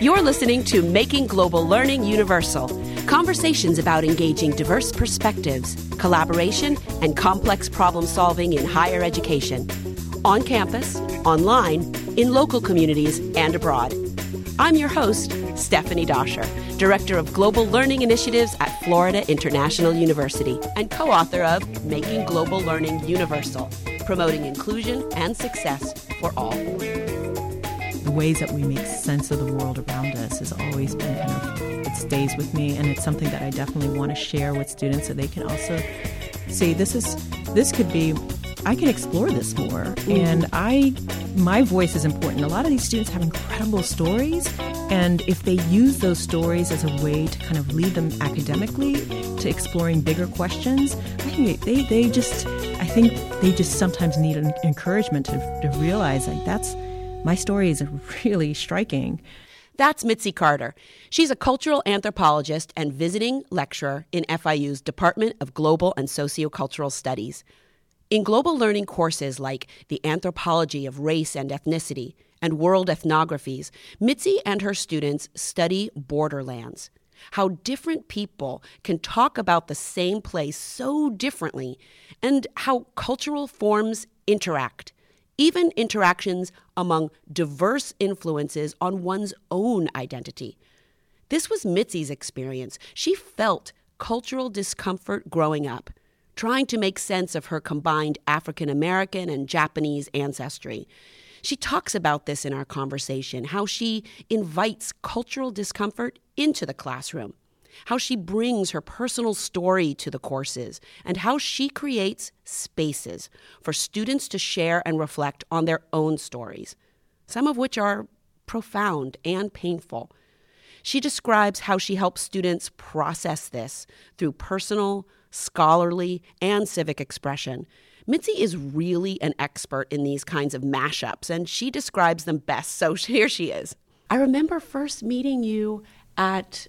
You're listening to Making Global Learning Universal. Conversations about engaging diverse perspectives, collaboration, and complex problem solving in higher education, on campus, online, in local communities, and abroad. I'm your host, Stephanie Doscher, Director of Global Learning Initiatives at Florida International University and co author of Making Global Learning Universal, promoting inclusion and success for all the ways that we make sense of the world around us has always been kind of it stays with me and it's something that I definitely want to share with students so they can also see this is this could be I can explore this more mm-hmm. and I my voice is important. A lot of these students have incredible stories and if they use those stories as a way to kind of lead them academically to exploring bigger questions, I think they, they just I think they just sometimes need an encouragement to, to realize like that's my story is really striking. That's Mitzi Carter. She's a cultural anthropologist and visiting lecturer in FIU's Department of Global and Sociocultural Studies. In global learning courses like the anthropology of race and ethnicity and world ethnographies, Mitzi and her students study borderlands. How different people can talk about the same place so differently, and how cultural forms interact even interactions among diverse influences on one's own identity. This was Mitzi's experience. She felt cultural discomfort growing up, trying to make sense of her combined African American and Japanese ancestry. She talks about this in our conversation how she invites cultural discomfort into the classroom how she brings her personal story to the courses, and how she creates spaces for students to share and reflect on their own stories, some of which are profound and painful. She describes how she helps students process this through personal, scholarly, and civic expression. Mitzi is really an expert in these kinds of mashups, and she describes them best. So here she is. I remember first meeting you at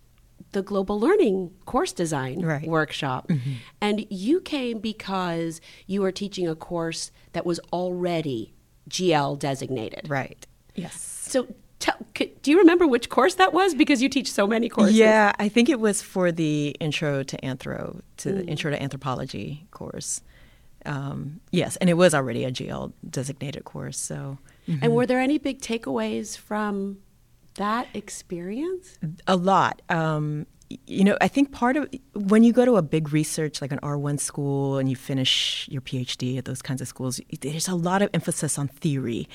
the global learning course design right. workshop. Mm-hmm. And you came because you were teaching a course that was already GL designated. Right. Yes. So Tell, do you remember which course that was? Because you teach so many courses. Yeah, I think it was for the Intro to Anthro, to mm. the Intro to Anthropology course. Um, yes, and it was already a GL designated course. So, mm-hmm. and were there any big takeaways from that experience? A lot. Um, you know, I think part of when you go to a big research like an R1 school and you finish your PhD at those kinds of schools, there's a lot of emphasis on theory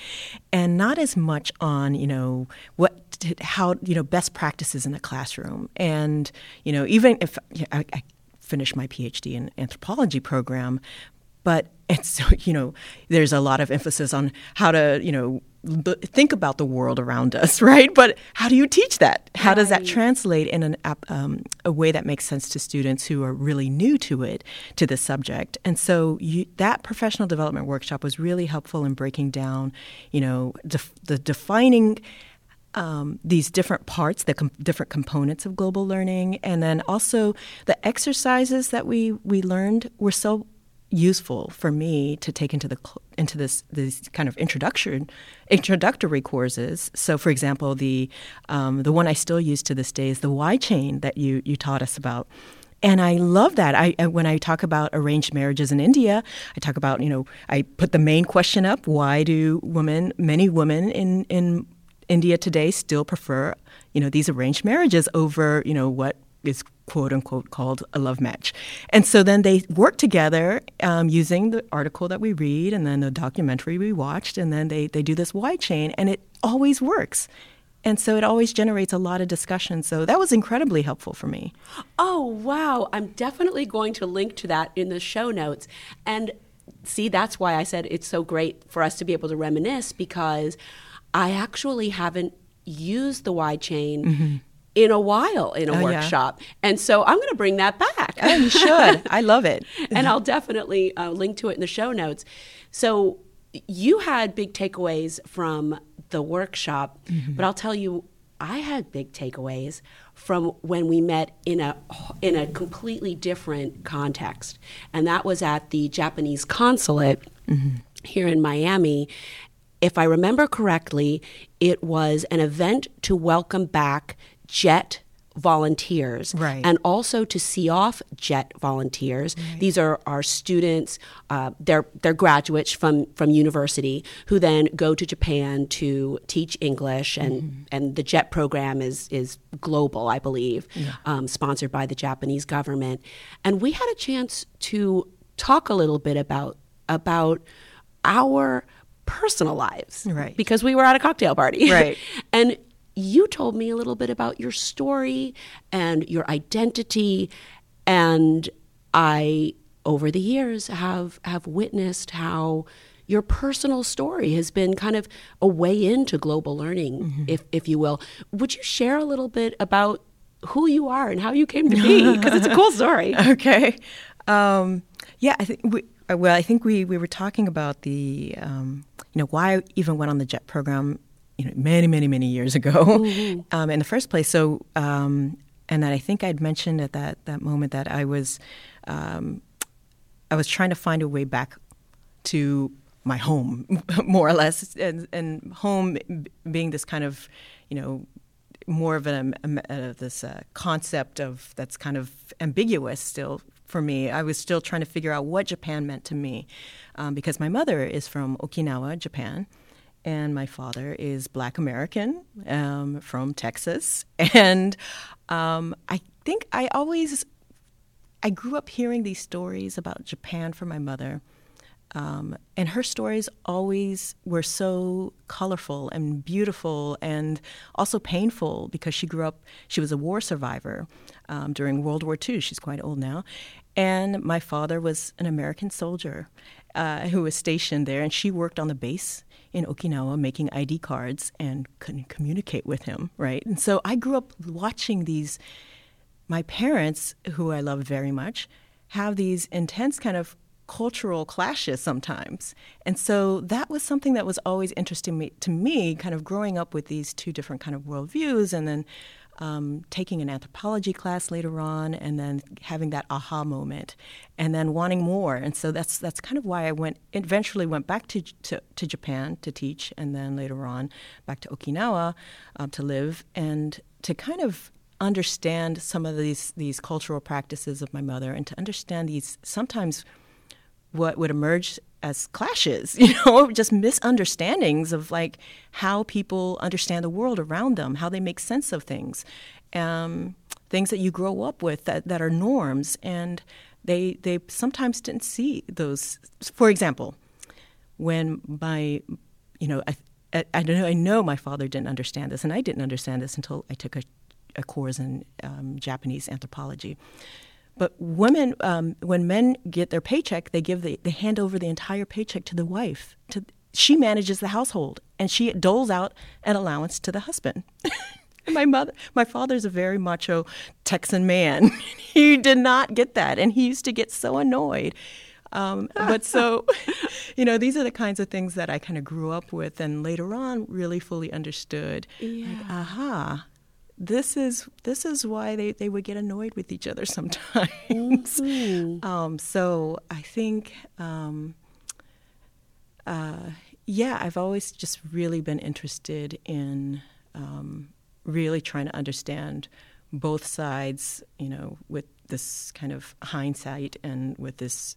and not as much on, you know, what how, you know, best practices in the classroom. And, you know, even if I, I finished my PhD in anthropology program, but it's so, you know, there's a lot of emphasis on how to, you know, think about the world around us, right? But how do you teach that? How right. does that translate in an, um, a way that makes sense to students who are really new to it, to the subject? And so you, that professional development workshop was really helpful in breaking down, you know, def- the defining. Um, these different parts, the com- different components of global learning, and then also the exercises that we we learned were so useful for me to take into the into this these kind of introduction introductory courses. So, for example, the um, the one I still use to this day is the Y chain that you you taught us about. And I love that. I when I talk about arranged marriages in India, I talk about you know I put the main question up: Why do women, many women in in India today, still prefer you know these arranged marriages over you know what is quote unquote called a love match. And so then they work together um, using the article that we read and then the documentary we watched, and then they, they do this Y chain, and it always works. And so it always generates a lot of discussion. So that was incredibly helpful for me. Oh, wow. I'm definitely going to link to that in the show notes. And see, that's why I said it's so great for us to be able to reminisce because I actually haven't used the Y chain. Mm-hmm in a while in a oh, workshop. Yeah. And so I'm going to bring that back. Oh, you should. I love it. and I'll definitely uh, link to it in the show notes. So you had big takeaways from the workshop, mm-hmm. but I'll tell you, I had big takeaways from when we met in a in a completely different context, and that was at the Japanese consulate mm-hmm. here in Miami, if I remember correctly, it was an event to welcome back JET volunteers Right. and also to see off JET volunteers. These are our students, uh, they're, they're graduates from, from university who then go to Japan to teach English, and, and the JET program is, is global, I believe, um, sponsored by the Japanese government. And we had a chance to talk a little bit about, about our personal lives. Right. Because we were at a cocktail party. Right. and you told me a little bit about your story and your identity and i over the years have have witnessed how your personal story has been kind of a way into global learning if if you will would you share a little bit about who you are and how you came to be because it's a cool story okay. Um, yeah, I think we. uh, Well, I think we, we were talking about the um, you know why I even went on the JET program you know many many many years ago um, in the first place. So um, and that I think I'd mentioned at that that moment that I was um, I was trying to find a way back to my home, more or less, and, and home being this kind of, you know, more of an um, uh, this uh, concept of that's kind of ambiguous still for me. I was still trying to figure out what Japan meant to me, um, because my mother is from Okinawa, Japan. And my father is Black American um, from Texas, and um, I think I always I grew up hearing these stories about Japan from my mother. Um, and her stories always were so colorful and beautiful and also painful because she grew up, she was a war survivor um, during World War II. She's quite old now. And my father was an American soldier uh, who was stationed there, and she worked on the base in Okinawa making ID cards and couldn't communicate with him, right? And so I grew up watching these my parents, who I love very much, have these intense kind of cultural clashes sometimes. And so that was something that was always interesting to me, kind of growing up with these two different kind of worldviews and then um, taking an anthropology class later on and then having that aha moment and then wanting more. And so that's that's kind of why I went eventually went back to, to, to Japan to teach and then later on back to Okinawa um, to live and to kind of understand some of these these cultural practices of my mother and to understand these sometimes what would emerge as clashes, you know, just misunderstandings of like how people understand the world around them, how they make sense of things, um, things that you grow up with that, that are norms, and they they sometimes didn't see those. For example, when my, you know, I, I, I don't know, I know my father didn't understand this, and I didn't understand this until I took a, a course in um, Japanese anthropology. But women, um, when men get their paycheck, they give the, they hand over the entire paycheck to the wife. To she manages the household, and she doles out an allowance to the husband. my mother, my father's a very macho Texan man. he did not get that, and he used to get so annoyed. Um, but so, you know, these are the kinds of things that I kind of grew up with, and later on really fully understood. Like, aha, this is this is why they, they would get annoyed with each other sometimes. um, so I think, um, uh, yeah, I've always just really been interested in um, really trying to understand both sides, you know, with this kind of hindsight and with this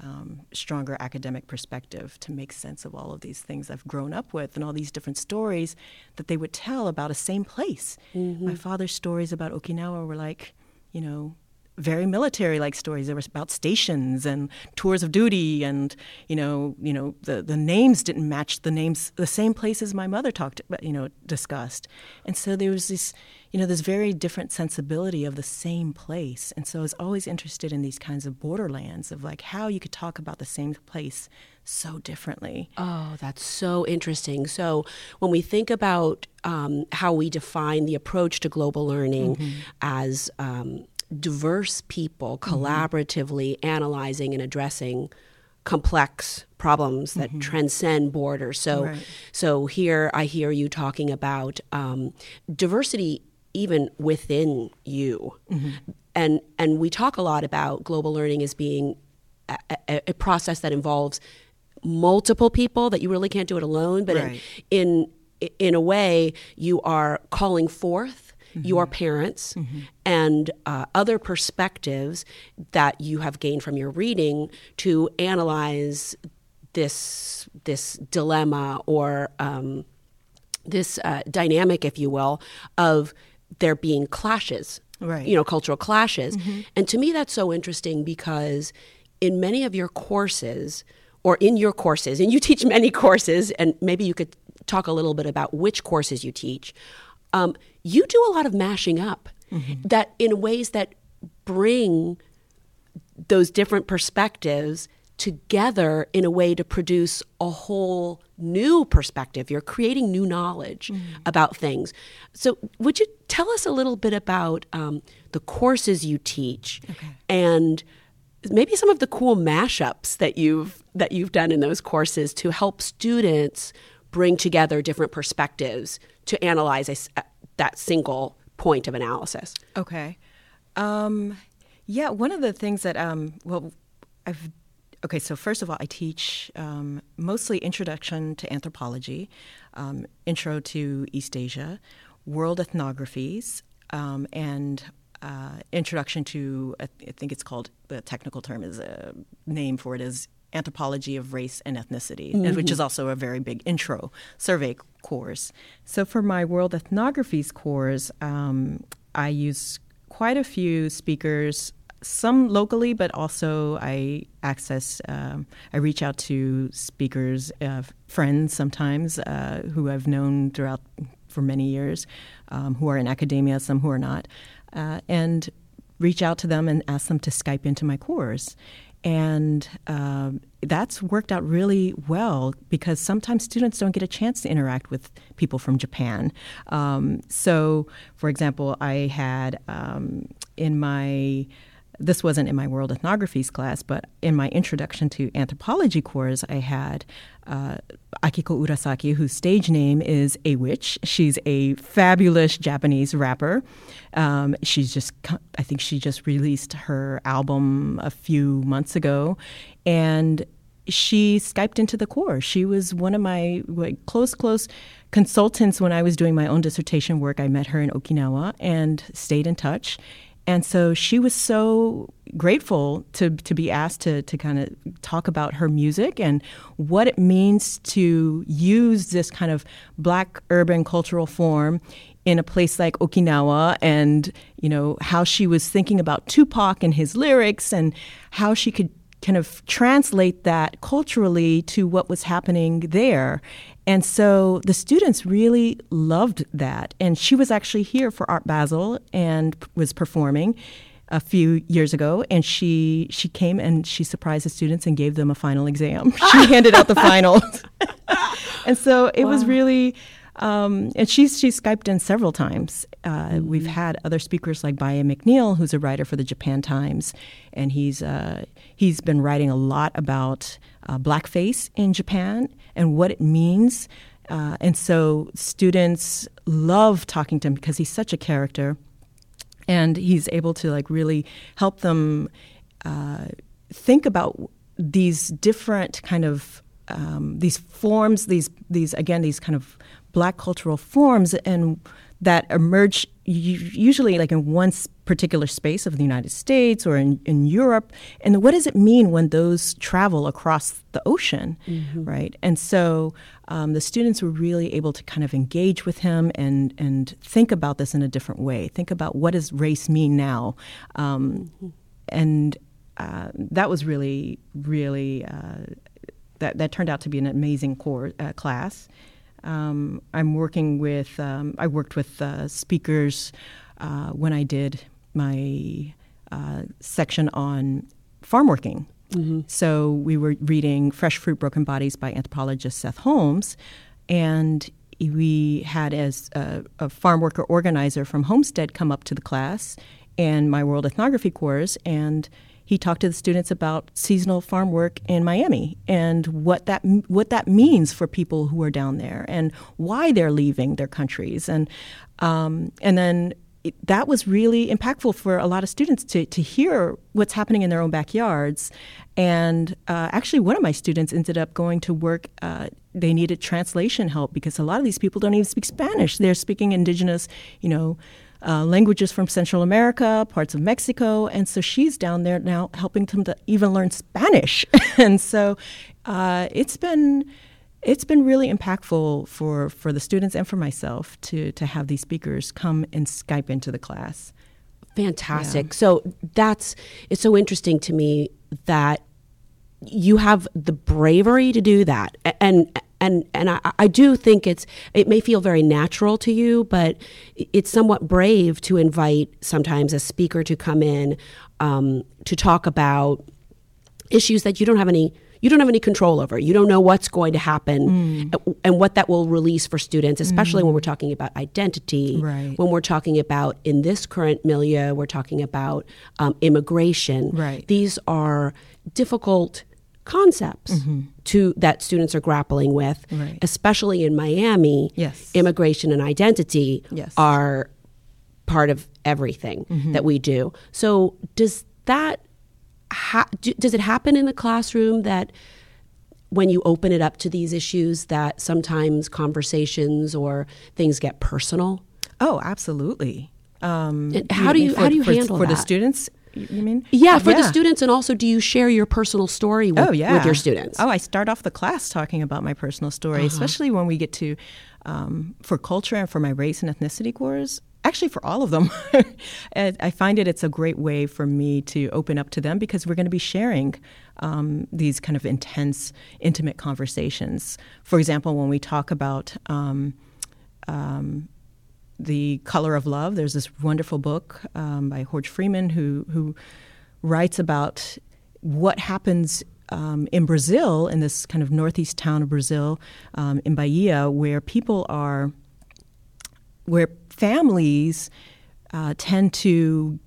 um, stronger academic perspective to make sense of all of these things I've grown up with and all these different stories that they would tell about a same place. My father's stories about Okinawa were like, you know, very military like stories. They were about stations and tours of duty and you know, you know, the, the names didn't match the names the same places my mother talked about, you know, discussed. And so there was this you know, this very different sensibility of the same place. And so I was always interested in these kinds of borderlands of like how you could talk about the same place so differently. Oh, that's so interesting. So, when we think about um, how we define the approach to global learning as um, diverse people mm-hmm. collaboratively analyzing and addressing complex problems that mm-hmm. transcend borders. So, Right. so here I hear you talking about um, diversity even within you, mm-hmm. and and we talk a lot about global learning as being a, a, a process that involves multiple people that you really can't do it alone but Right. in, in in a way you are calling forth your parents and uh, other perspectives that you have gained from your reading to analyze this this dilemma or um, this uh, dynamic, if you will, of there being clashes, Right. you know, cultural clashes. And to me, that's so interesting because in many of your courses, or in your courses, and you teach many courses, and maybe you could talk a little bit about which courses you teach, um, you do a lot of mashing up that in ways that bring those different perspectives together in a way to produce a whole new perspective. You're creating new knowledge about things. So, would you tell us a little bit about um, the courses you teach and maybe some of the cool mashups that you've that you've done in those courses to help students bring together different perspectives to analyze a s that single point of analysis? Okay. Um, yeah, one of the things that, um, well, I've, okay, so first of all, I teach um, mostly introduction to anthropology, um, intro to East Asia, world ethnographies, um, and uh, introduction to, I th- I think it's called, the technical term is a name for it is anthropology of race and ethnicity, and which is also a very big intro survey course. So for my world ethnographies course, um, I use quite a few speakers, some locally, but also I access, um, I reach out to speakers, uh, friends sometimes uh, who I've known throughout for many years, um, who are in academia, some who are not, uh, and reach out to them and ask them to Skype into my course. And um, that's worked out really well because sometimes students don't get a chance to interact with people from Japan. Um, so, for example, I had um, in my this wasn't in my world ethnographies class, but in my introduction to anthropology course, I had uh, Akiko Urasaki, whose stage name is Awich. She's a fabulous Japanese rapper. Um, she's just, I think she just released her album a few months ago, and she Skyped into the course. She was one of my close, close consultants when I was doing my own dissertation work. I met her in Okinawa and stayed in touch. And so she was so grateful to, to be asked to, to kind of talk about her music and what it means to use this kind of black urban cultural form in a place like Okinawa and, you know, how she was thinking about Tupac and his lyrics and how she could kind of translate that culturally to what was happening there. And so the students really loved that. And she was actually here for Art Basel and was performing a few years ago and she she came and she surprised the students and gave them a final exam. She handed out the finals. and so it was really um, and she's she skyped in several times. Uh, We've had other speakers like Baye McNeil, who's a writer for the Japan Times, and he's uh, he's been writing a lot about uh, blackface in Japan and what it means. Uh, and so students love talking to him because he's such a character, and he's able to like really help them uh, think about these different kind of um, these forms, these these again these kind of black cultural forms, and that emerge usually like in one particular space of the United States or in, in Europe. And what does it mean when those travel across the ocean, right? And so um, the students were really able to kind of engage with him and and think about this in a different way. Think about what does race mean now, um, and uh, that was really really. Uh, that, that turned out to be an amazing core uh, class. Um, I'm working with, um, I worked with uh, speakers uh, when I did my uh, section on farm working. So we were reading Fresh Fruit, Broken Bodies by anthropologist Seth Holmes, and we had as a, a farm worker organizer from Homestead come up to the class and my world ethnography course and he talked to the students about seasonal farm work in Miami and what that what that means for people who are down there and why they're leaving their countries and um, and then that was really impactful for a lot of students to, to hear what's happening in their own backyards. And uh, actually, one of my students ended up going to work. Uh, they needed translation help because a lot of these people don't even speak Spanish. They're speaking indigenous, you know, uh, languages from Central America, parts of Mexico, and so she's down there now helping them to even learn Spanish. and so uh, it's been it's been really impactful for, for the students and for myself to, to have these speakers come and Skype into the class. Fantastic. Yeah. So that's it's so interesting to me that you have the bravery to do that and and and I, I, do think it's it may feel very natural to you, but it's somewhat brave to invite sometimes a speaker to come in um, to talk about issues that you don't have any you don't have any control over. You don't know what's going to happen mm. and what that will release for students, especially mm. when we're talking about identity. Right. When we're talking about, in this current milieu, we're talking about um, immigration. Right. These are difficult concepts mm-hmm. to that students are grappling with, right. especially in Miami. Yes. Immigration and identity yes. are part of everything mm-hmm. that we do. So does that ha- do, does it happen in the classroom that when you open it up to these issues that sometimes conversations or things get personal? Oh, absolutely. Um, how do you for, how do you for, handle for that? the students? You mean? Yeah, for yeah. the students, and also, do you share your personal story with, oh, yeah. with your students? Oh, I start off the class talking about my personal story, uh-huh. especially when we get to um, for culture and for my race and ethnicity course actually for all of them. I find it it's a great way for me to open up to them because we're going to be sharing um, these kind of intense, intimate conversations. For example, when we talk about um, um, the color of love, there's this wonderful book um, by Hordge-Freeman who who writes about what happens um, in Brazil, in this kind of northeast town of Brazil, um, in Bahia, where people are, where families uh, tend to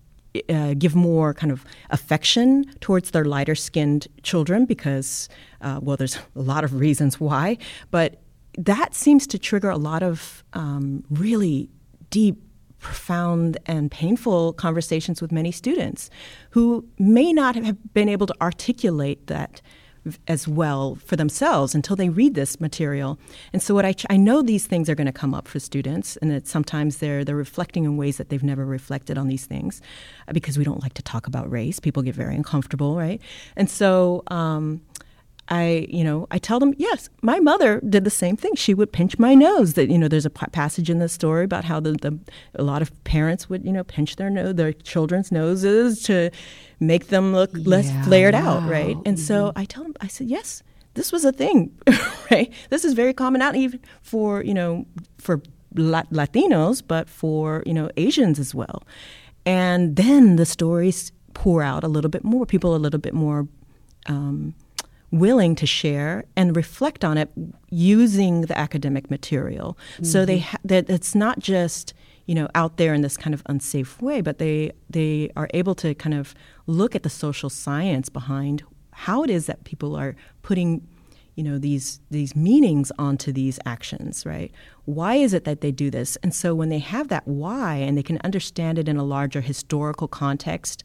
uh, give more kind of affection towards their lighter skinned children because, uh, well, there's a lot of reasons why, but that seems to trigger a lot of um, really deep, profound, and painful conversations with many students who may not have been able to articulate that as well for themselves until they read this material. And so, what I, I know these things are going to come up for students, and that sometimes they're they're reflecting in ways that they've never reflected on these things, because we don't like to talk about race. People get very uncomfortable, right? And so. Um, I, you know, I tell them, yes, my mother did the same thing. She would pinch my nose. That you know, there's a passage in the story about how the, the a lot of parents would, you know, pinch their nose, their children's noses to make them look less flared wow. out, right? And mm-hmm. so I tell them, I said, yes, this was a thing, right? This is very common, not even for you know, for Latinos, but for you know Asians as well. And then the stories pour out a little bit more. People a little bit more. Um, willing to share and reflect on it using the academic material. Mm-hmm. So they ha- that it's not just you know out there in this kind of unsafe way, but they they are able to kind of look at the social science behind how it is that people are putting you know these these meanings onto these actions right why is it that they do this and so when they have that why and they can understand it in a larger historical context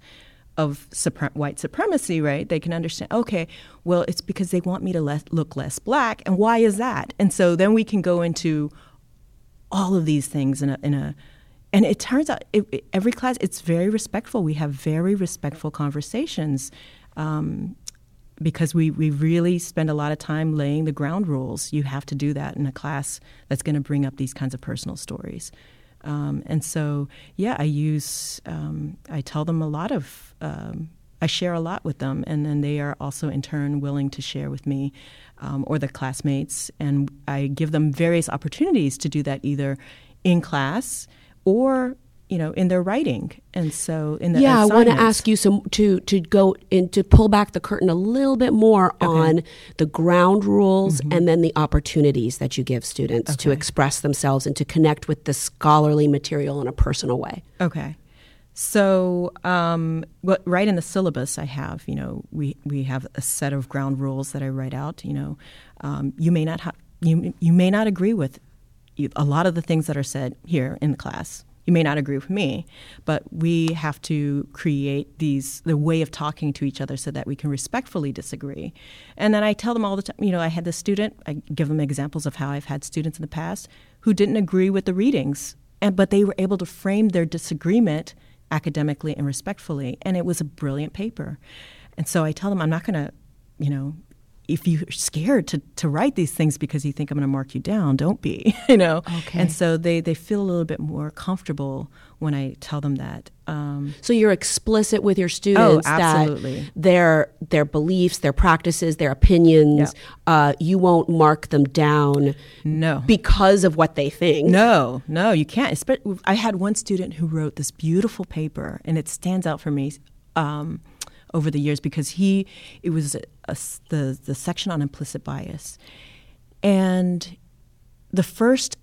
of white supremacy, right? They can understand, okay, well, it's because they want me to le- look less black. And why is that? And so then we can go into all of these things in a, in a and it turns out it, it, every class, it's very respectful. We have very respectful conversations um, because we, we really spend a lot of time laying the ground rules. You have to do that in a class that's going to bring up these kinds of personal stories. Um, and so, yeah, I use, um, I tell them a lot of, um, I share a lot with them, and then they are also in turn willing to share with me um, or the classmates. And I give them various opportunities to do that either in class or you know in their writing and so in the yeah i want to ask you some to to go in to pull back the curtain a little bit more okay. on the ground rules mm-hmm. and then the opportunities that you give students okay. to express themselves and to connect with the scholarly material in a personal way okay so, um, right in the syllabus, I have you know we we have a set of ground rules that I write out. You know, um, you may not have you you may not agree with a lot of the things that are said here in the class You may not agree with me, but we have to create these the way of talking to each other so that we can respectfully disagree. And then I tell them all the time. You know, I had this student. I give them examples of how I've had students in the past who didn't agree with the readings, and but they were able to frame their disagreement academically and respectfully, and it was a brilliant paper. And so I tell them I'm not going to, you know, if you're scared to, to write these things because you think I'm going to mark you down, don't be, you know. Okay. And so they, they feel a little bit more comfortable when I tell them that. Um, So you're explicit with your students Oh, absolutely. that their their beliefs, their practices, their opinions, uh, you won't mark them down no. because of what they think. No, no, you can't. I had one student who wrote this beautiful paper, and it stands out for me um, over the years because he it was a, the the section on implicit bias, and the first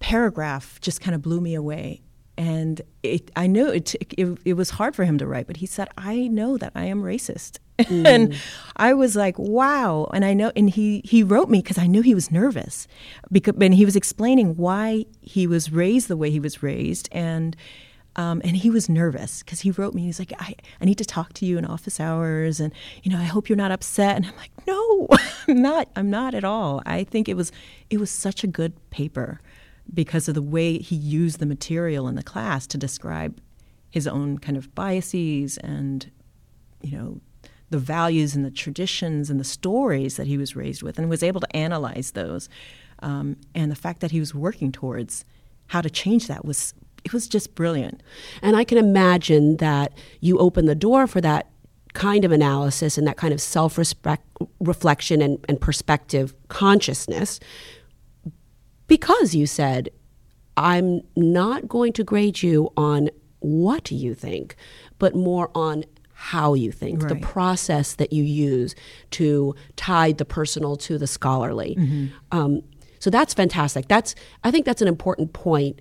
paragraph just kind of blew me away. And it, I knew it, it. It was hard for him to write, but he said, "I know that I am racist," and mm. I was like, "Wow!" And I know, and he he wrote me because I knew he was nervous, because and he was explaining why he was raised the way he was raised, and um, and he was nervous because he wrote me. He's like, I, I need to talk to you in office hours, and you know, I hope you're not upset. And I'm like, No, I'm not. I'm not at all. I think it was it was such a good paper because of the way he used the material in the class to describe his own kind of biases and you know the values and the traditions and the stories that he was raised with, and was able to analyze those. Um, and the fact that he was working towards how to change that was it was just brilliant. And I can imagine that you open the door for that kind of analysis and that kind of self reflection and, and perspective consciousness because you said, I'm not going to grade you on what you think, but more on how you think, the process that you use to tie the personal to the scholarly. Um, so that's fantastic. That's I think that's an important point.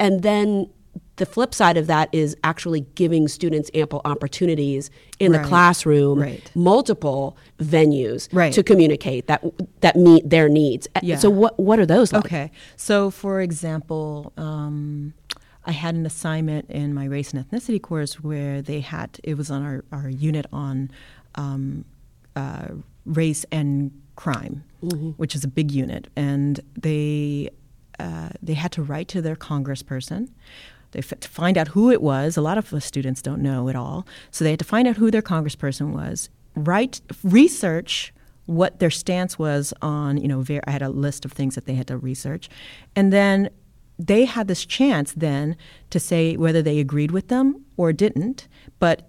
And then the flip side of that is actually giving students ample opportunities in the classroom, Right. multiple venues Right. to communicate that that meet their needs. Yeah. So what what are those like? Okay. So, for example, um, I had an assignment in my race and ethnicity course where they had, it was on our, our unit on um, uh, race and crime, which is a big unit. And they, uh, they had to write to their congressperson. They f- to find out who it was. A lot of the students don't know at all. So they had to find out who their congressperson was, write, research what their stance was on, you know, ver- I had a list of things that they had to research. And then they had this chance then to say whether they agreed with them or didn't. But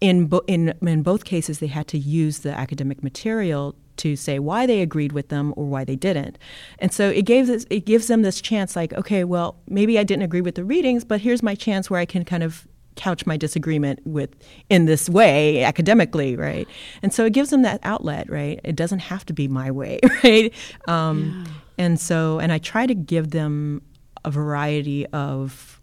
in, bo- in, in both cases, they had to use the academic material to say why they agreed with them or why they didn't. And so it, gave this, it gives them this chance like, okay, well, maybe I didn't agree with the readings, but here's my chance where I can kind of couch my disagreement with in this way academically right? And so it gives them that outlet right? It doesn't have to be my way right? Um, and so and i try to give them a variety of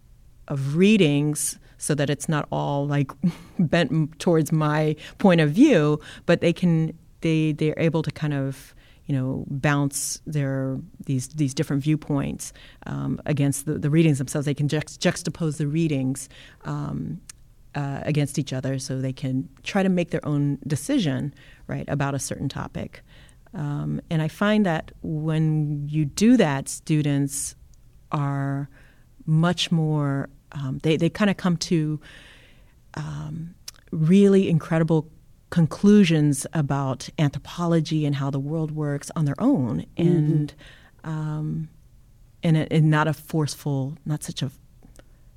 of readings so that it's not all like bent towards my point of view but they can they they're able to kind of you know bounce their these these different viewpoints um, against the, the readings themselves. They can juxt- juxtapose the readings um, uh, against each other so they can try to make their own decision right about a certain topic. Um, and i find that when you do that students are much more um, they, they kind of come to um, really incredible conclusions about anthropology and how the world works on their own. And um, in, a, in not a forceful not such a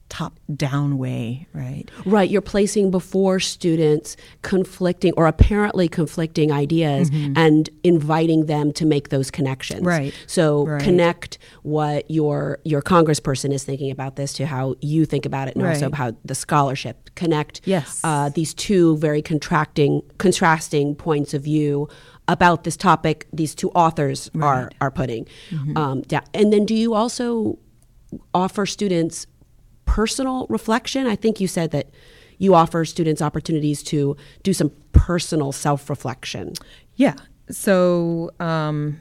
top down way right Right, you're placing before students conflicting or apparently conflicting ideas and inviting them to make those connections. Mm-hmm. Right, So right. connect what your your congressperson is thinking about this to how you think about it and also Right. how the scholarship connect Yes. uh, these two very contracting contrasting points of view about this topic these two authors are Right. are putting Mm-hmm. um, down. And then do you also offer students personal reflection? I think you said that you offer students opportunities to do some personal self reflection. Yeah. So um,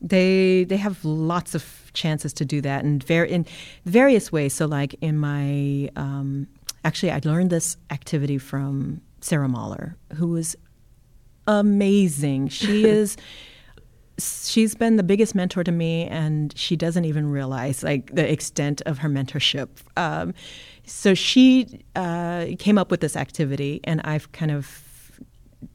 they they have lots of chances to do that in, ver- in various ways. So, like in my um, actually, I learned this activity from Sarah Mahler, who was amazing. She is. She's been the biggest mentor to me, and she doesn't even realize like the extent of her mentorship. Um, so she uh, came up with this activity, and I've kind of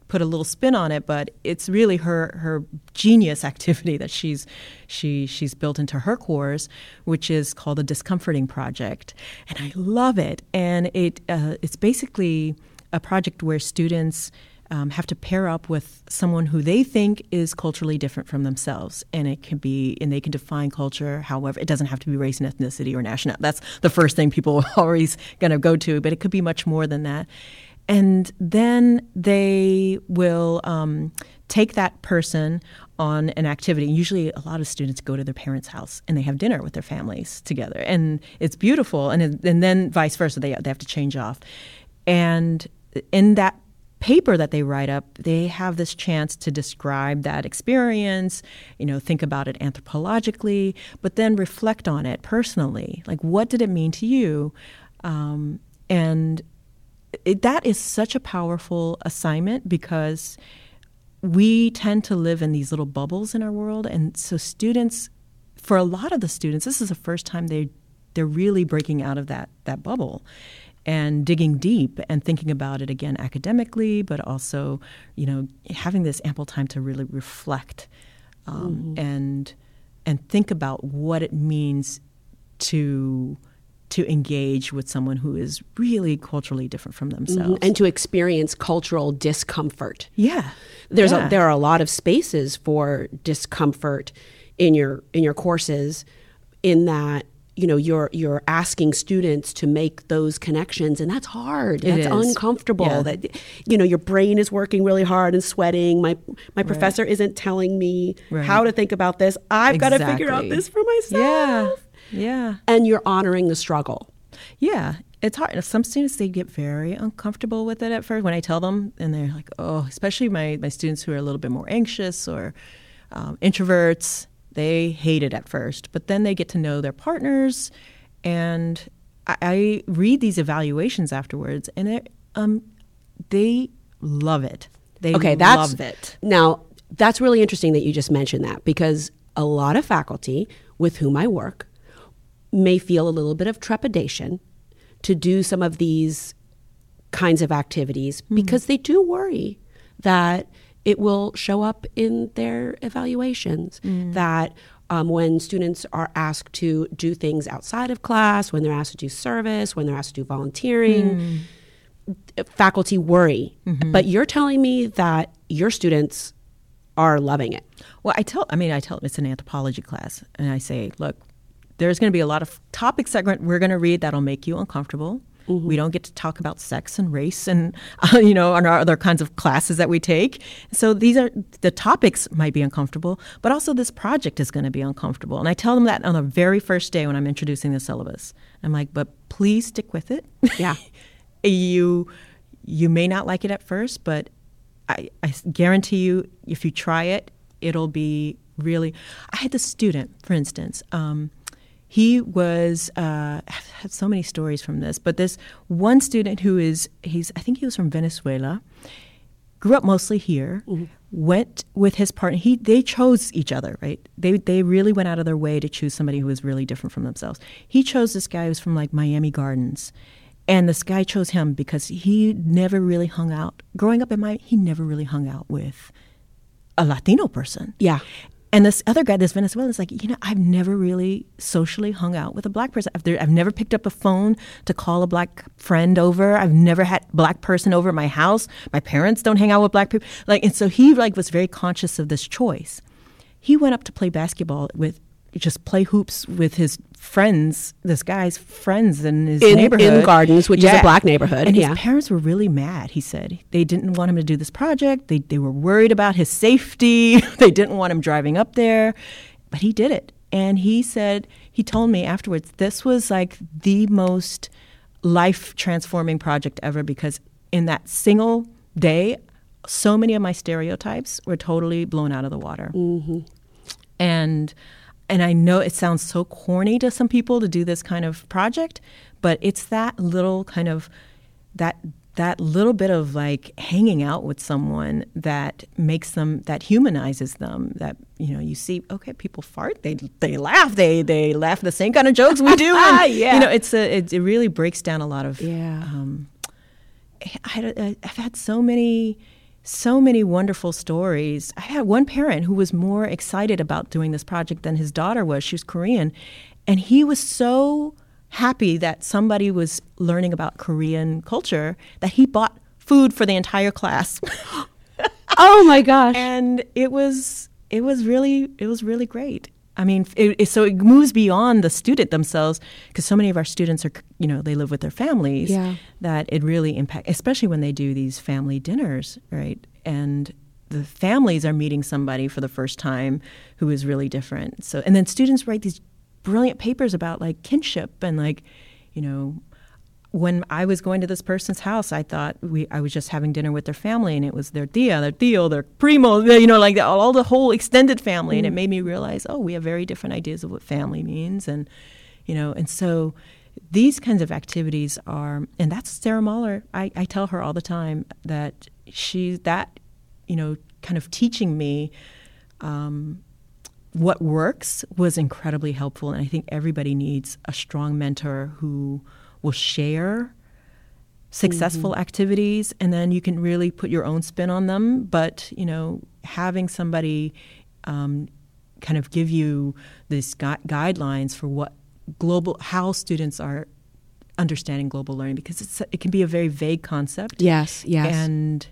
put a little spin on it, but it's really her her genius activity that she's she she's built into her course, which is called the Discomforting Project, and I love it. And it uh, it's basically a project where students um, have to pair up with someone who they think is culturally different from themselves, and it can be, and they can define culture. However, it doesn't have to be race and ethnicity or nationality. That's the first thing people are always going to go to, but it could be much more than that. And then they will um, take that person on an activity. Usually, a lot of students go to their parents' house and they have dinner with their families together, and it's beautiful. And and then vice versa, they they have to change off. And in that paper that they write up, they have this chance to describe that experience, you know, think about it anthropologically, but then reflect on it personally. Like, what did it mean to you? Um, and it, that is such a powerful assignment because we tend to live in these little bubbles in our world. And so, students, for a lot of the students, this is the first time they, they're really breaking out of that, that bubble and digging deep and thinking about it again academically, but also, you know, having this ample time to really reflect um, mm-hmm. and and think about what it means to to engage with someone who is really culturally different from mm-hmm. themselves mm-hmm. and to experience cultural discomfort. Yeah, there's yeah. A, there are a lot of spaces for discomfort in your in your courses. In that you know you're you're asking students to make those connections and that's hard. That's uncomfortable yeah. that you know your brain is working really hard and sweating. My my professor right. isn't telling me right. how to think about this. I've exactly. got to figure out this for myself. Yeah. Yeah. And you're honoring the struggle. Yeah. It's hard. Some students they get very uncomfortable with it at first. When i tell them and they're like oh especially my my students who are a little bit more anxious or um, introverts they hate it at first, but then they get to know their partners, and I, I read these evaluations afterwards, and it, um, they love it. They okay, that's, love it. Now, that's really interesting that you just mentioned that because a lot of faculty with whom I work may feel a little bit of trepidation to do some of these kinds of activities mm-hmm. because they do worry that it will show up in their evaluations mm. that um, when students are asked to do things outside of class, when they're asked to do service, when they're asked to do volunteering, mm. faculty worry. Mm-hmm. But you're telling me that your students are loving it. Well, I tell, I mean, I tell them it's an anthropology class, and I say, look, there's going to be a lot of topics that we're going to read that'll make you uncomfortable. Mm-hmm. We don't get to talk about sex and race and uh, you know on our other kinds of classes that we take. So these are the topics might be uncomfortable, but also this project is going to be uncomfortable. And I tell them that on the very first day when I'm introducing the syllabus. I'm like, but please stick with it. Yeah, you you may not like it at first, but I, I guarantee you, if you try it, it'll be really. I had this student, for instance. Um, he was uh, I've had so many stories from this, but this one student who is he's I think he was from Venezuela, grew up mostly here, mm-hmm. went with his partner. He they chose each other, right? They they really went out of their way to choose somebody who was really different from themselves. He chose this guy who was from like Miami Gardens. And this guy chose him because he never really hung out. Growing up in Miami, he never really hung out with a Latino person. Yeah. And this other guy, this Venezuelan, is like, you know, I've never really socially hung out with a black person. I've, I've, never picked up a phone to call a black friend over. I've never had black person over my house. My parents don't hang out with black people. Like, and so he like was very conscious of this choice. He went up to play basketball with just play hoops with his friends, this guy's friends in his in, neighborhood. In Gardens, which yeah. is a black neighborhood. And yeah. his parents were really mad, he said. They didn't want him to do this project. They, they were worried about his safety. they didn't want him driving up there. But he did it. And he said, he told me afterwards, this was like the most life transforming project ever because in that single day, so many of my stereotypes were totally blown out of the water. Mm-hmm and and I know it sounds so corny to some people to do this kind of project, but it's that little kind of that that little bit of like hanging out with someone that makes them that humanizes them that you know you see okay people fart they they laugh they they laugh the same kind of jokes we do and, Yeah. you know it's a it, it really breaks down a lot of Yeah. um, I uh, I've had so many, so many wonderful stories. I had one parent who was more excited about doing this project than his daughter was. She was Korean, and he was so happy that somebody was learning about Korean culture that he bought food for the entire class. Oh my gosh. and it was it was really it was really great. I mean, it, it, so it moves beyond the student themselves because so many of our students are, you know, they live with their families. Yeah. That it really impacts, especially when they do these family dinners, right? And the families are meeting somebody for the first time who is really different. So, and then students write these brilliant papers about like kinship and like, you know, when I was going to this person's house, I thought we I was just having dinner with their family, and it was their tia, their tío, their primo, you know, like all, all the whole extended family, and it made me realize, oh, we have very different ideas of what family means, and you know, and so these kinds of activities are, and that's Sarah Mahler. I, I tell her all the time that she that, you know, kind of teaching me. Um, what works was incredibly helpful, and I think everybody needs a strong mentor who will share successful activities and then you can really put your own spin on them. But you know having somebody um, kind of give you these gui- guidelines for what global how students are understanding global learning because it's it can be a very vague concept. Yes, yes. and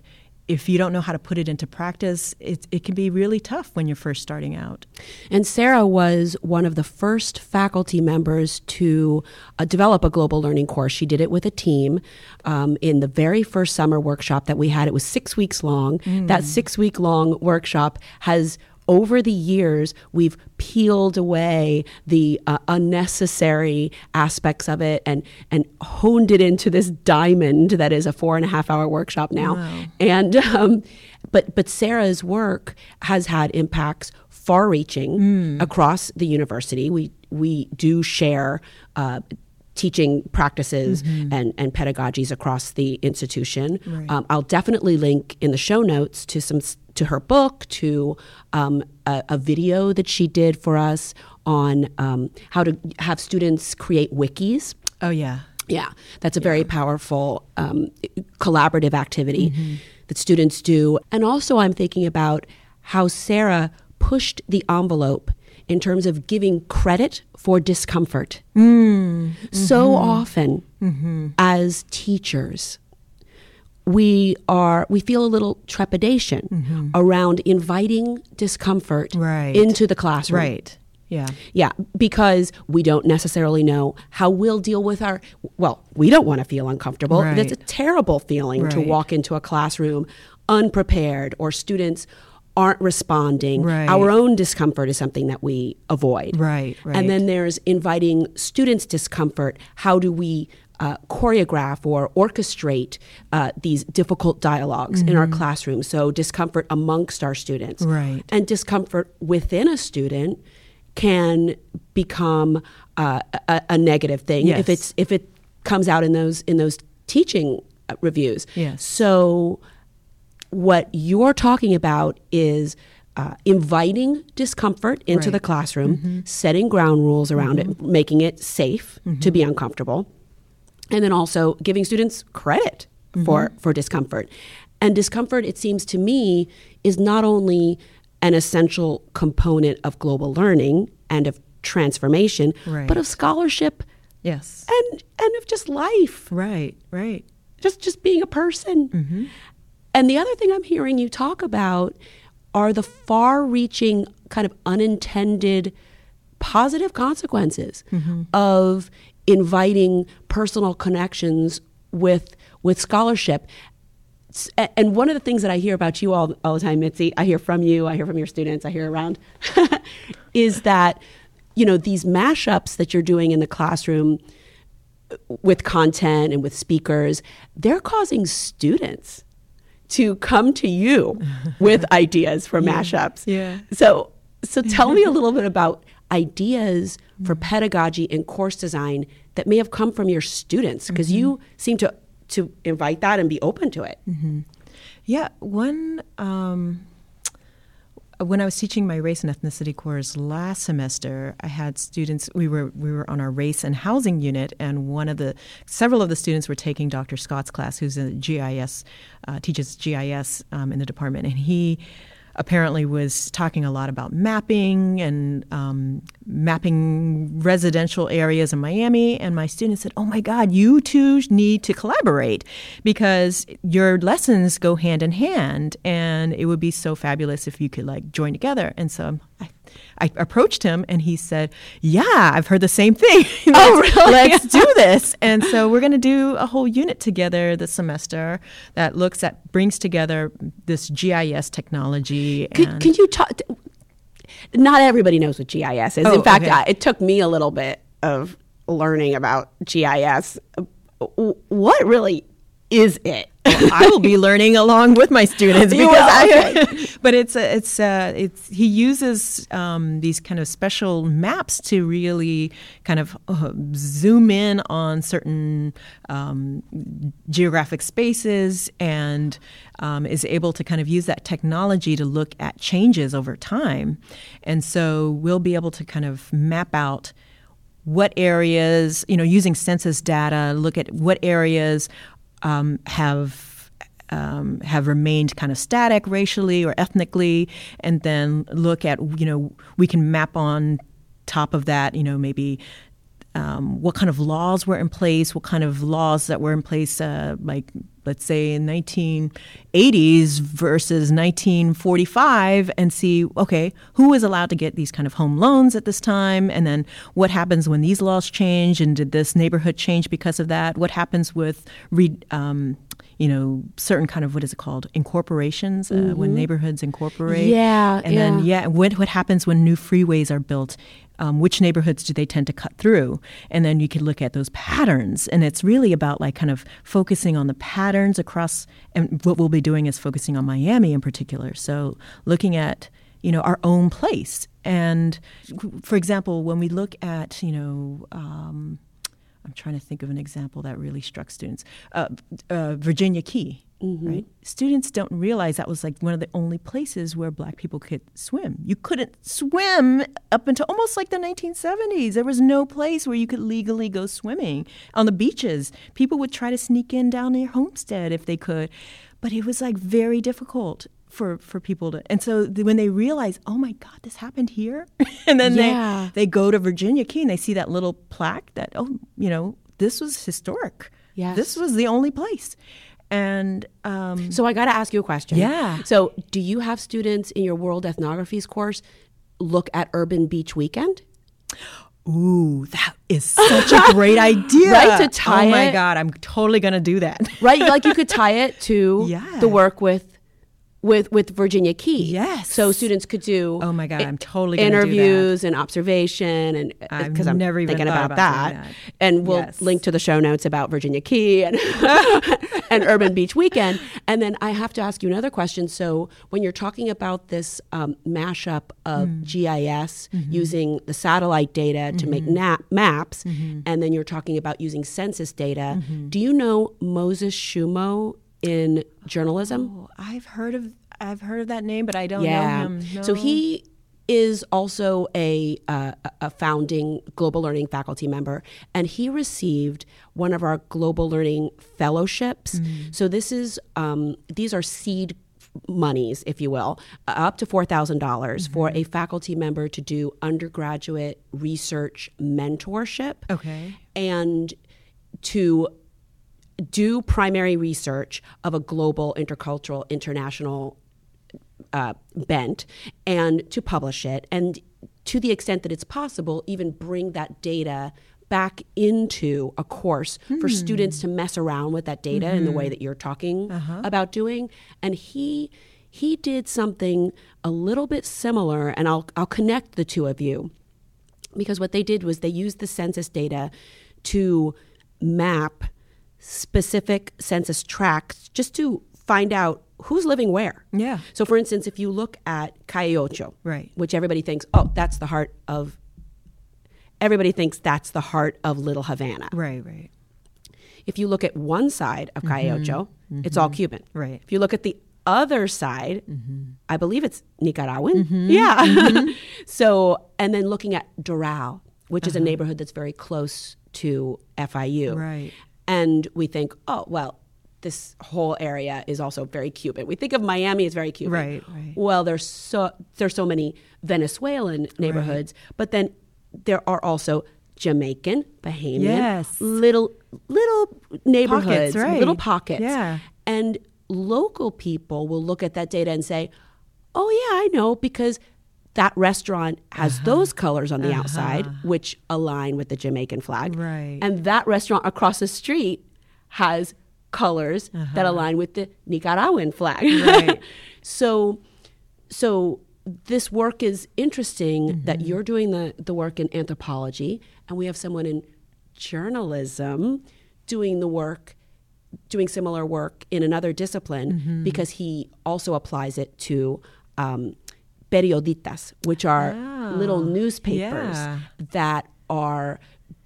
if you don't know how to put it into practice it, it can be really tough when you're first starting out And Sarah was one of the first faculty members to uh, develop a global learning course. She did it with a team um, in the very first summer workshop that we had. It was six weeks long. That six week long workshop has over the years, we've peeled away the uh, unnecessary aspects of it and and honed it into this diamond that is a four and a half hour workshop now. And um, but but Sarah's work has had impacts far reaching across the university. We we do share. Uh, teaching practices and, and pedagogies across the institution. Um, I'll definitely link in the show notes to some to her book, to um, a, a video that she did for us on um, how to have students create wikis. oh yeah Yeah, that's a very powerful um, collaborative activity that students do. And also, I'm thinking about how Sarah pushed the envelope in terms of giving credit for discomfort. So often, as teachers, we are we feel a little trepidation mm-hmm. around inviting discomfort Right. into the classroom. right yeah Yeah, because we don't necessarily know how we'll deal with our. Well, we don't want to feel uncomfortable. Right. That's a terrible feeling to walk into a classroom unprepared or students aren't responding. Right. Our own discomfort is something that we avoid. Right, right. And then there's inviting students' discomfort. How do we uh, choreograph or orchestrate uh, these difficult dialogs in our classroom? So, discomfort amongst our students. Mm-hmm. Right. And discomfort within a student can become uh, a, a negative thing if Yes. it's if it comes out in those in those teaching uh, reviews. Yes. So what you're talking about is uh, inviting discomfort into Right. the classroom, setting ground rules around it, making it safe to be uncomfortable, and then also giving students credit for mm-hmm. for discomfort. And discomfort, it seems to me, is not only an essential component of global learning and of transformation, Right. but of scholarship yes and and of just life right right just just being a person. Mm-hmm. And the other thing I'm hearing you talk about are the far-reaching kind of unintended positive consequences mm-hmm. of inviting personal connections with with scholarship. And one of the things that I hear about you all, all the time, Mitzi, I hear from you, I hear from your students, I hear around, is that, you know, these mashups that you're doing in the classroom with content and with speakers, they're causing students to come to you with ideas for mashups. Yeah. So So tell me a little bit about ideas for pedagogy and course design that may have come from your students because Mm-hmm. you seem to to invite that and be open to it. Yeah, one um, when I was teaching my race and ethnicity course last semester, I had students. We were we were on our race and housing unit, and one of the several of the students were taking Dr. Scott's class, who's a GIS uh, teaches GIS um, in the department, and he apparently was talking a lot about mapping and um, mapping residential areas in Miami. And my students said, "Oh my God, you two need to collaborate because your lessons go hand in hand, and it would be so fabulous if you could like join together." And so I, I approached him, and he said, "Yeah, I've heard the same thing. Oh, Let's- really? Let's do this." And so we're going to do a whole unit together this semester that looks at brings together this GIS technology. Could, you talk? Not everybody knows what GIS is. Oh, In fact, okay. I, it took me a little bit of learning about GIS. What really is it? I will be learning along with my students because I, but it's a, it's uh it's he uses um, these kind of special maps to really kind of uh, zoom in on certain um, geographic spaces and um, is able to kind of use that technology to look at changes over time, and so we'll be able to kind of map out what areas, you know, using census data, look at what areas um, have um, have remained kind of static racially or ethnically, and then look at, you know, we can map on top of that, you know, maybe um, what kind of laws were in place, what kind of laws that were in place, uh, like let's say in 1980s versus 1945, and see okay who is allowed to get these kind of home loans at this time, and then what happens when these laws change, and did this neighborhood change because of that? What happens with re, um, you know certain kind of what is it called incorporations uh, when neighborhoods incorporate? Yeah, and then yeah. yeah, what what happens when new freeways are built? Um, which neighborhoods do they tend to cut through? And then you can look at those patterns, and it's really about like kind of focusing on the patterns across. And what we'll be doing is focusing on Miami in particular. So looking at you know our own place, and for example, when we look at you know. Um, I'm trying to think of an example that really struck students. Uh, uh, Virginia Key, right? Students don't realize that was like one of the only places where black people could swim. You couldn't swim up until almost like the 1970s. There was no place where you could legally go swimming on the beaches. People would try to sneak in down near Homestead if they could, but it was like very difficult. For, for people to and so when they realize oh my god this happened here and then Yeah. they they go to Virginia Key and they see that little plaque that oh you know this was historic. yeah This was the only place. And um, So I got to ask you a question. Yeah. So do you have students in your world ethnographies course look at Urban Beach Weekend? ooh, that is such a great idea. Right, to tie Oh my it- god, I'm totally going to do that. Right? like you could tie it to Yeah. the work with with with Virginia Key. Yes. So students could do Oh my God, I'm totally gonna do that. interviews and observation and because I'm never even thinking about, about that. that. And we'll Yes. link to the show notes about Virginia Key and and Urban Beach Weekend. And then I have to ask you another question. So when you're talking about this um, mashup of Mm. GIS Mm-hmm. using the satellite data to make na- maps, and then you're talking about using census data, Mm-hmm. do you know Moses Shumow in journalism? Oh, I've heard of I've heard of that name, but I don't yeah. know him. So he is also a, uh, a founding global learning faculty member, and he received one of our global learning fellowships. Mm. So this is um, these are seed monies, if you will, uh, up to four thousand dollars for Mm-hmm. a faculty member to do undergraduate research mentorship Okay. and to do primary research of a global, intercultural, international uh, bent and to publish it. And to the extent that it's possible, even bring that data back into a course for hmm. students to mess around with that data in the way mm-hmm. that you're talking uh-huh. about doing. And he he did something a little bit similar, and I'll I'll connect the two of you because what they did was they used the census data to map specific census tracts just to find out who's living where. Yeah. So, for instance, if you look at Calle Ocho, Right. which everybody thinks, oh, that's the heart of. Everybody thinks that's the heart of Little Havana. Right, right. If you look at one side of Calle mm-hmm. Ocho, mm-hmm. it's all Cuban. Mm-hmm. Right. If you look at the other side, mm-hmm. I believe it's Nicaraguan. Yeah. so, and then looking at Doral, which is a uh-huh. neighborhood that's very close to FIU. Right. And we think, oh, well, this whole area is also very Cuban. We think of Miami as very Cuban. Right, right. Well, there's so there's so many Venezuelan neighborhoods, but then there are also Jamaican, Bahamian, Yes. little little neighborhoods, right. little pockets. Yeah. And local people will look at that data and say, "Oh yeah, I know because that restaurant has Uh-huh. those colors on the outside which align with the Jamaican flag." Right. And that restaurant across the street has colors that align with the Nicaraguan flag. Uh-huh. Right. so so this work is interesting Mm-hmm. that you're doing the, the work in anthropology and we have someone in journalism doing the work doing similar work in another discipline Mm-hmm. because he also applies it to um, periodistas, which are little newspapers yeah. that are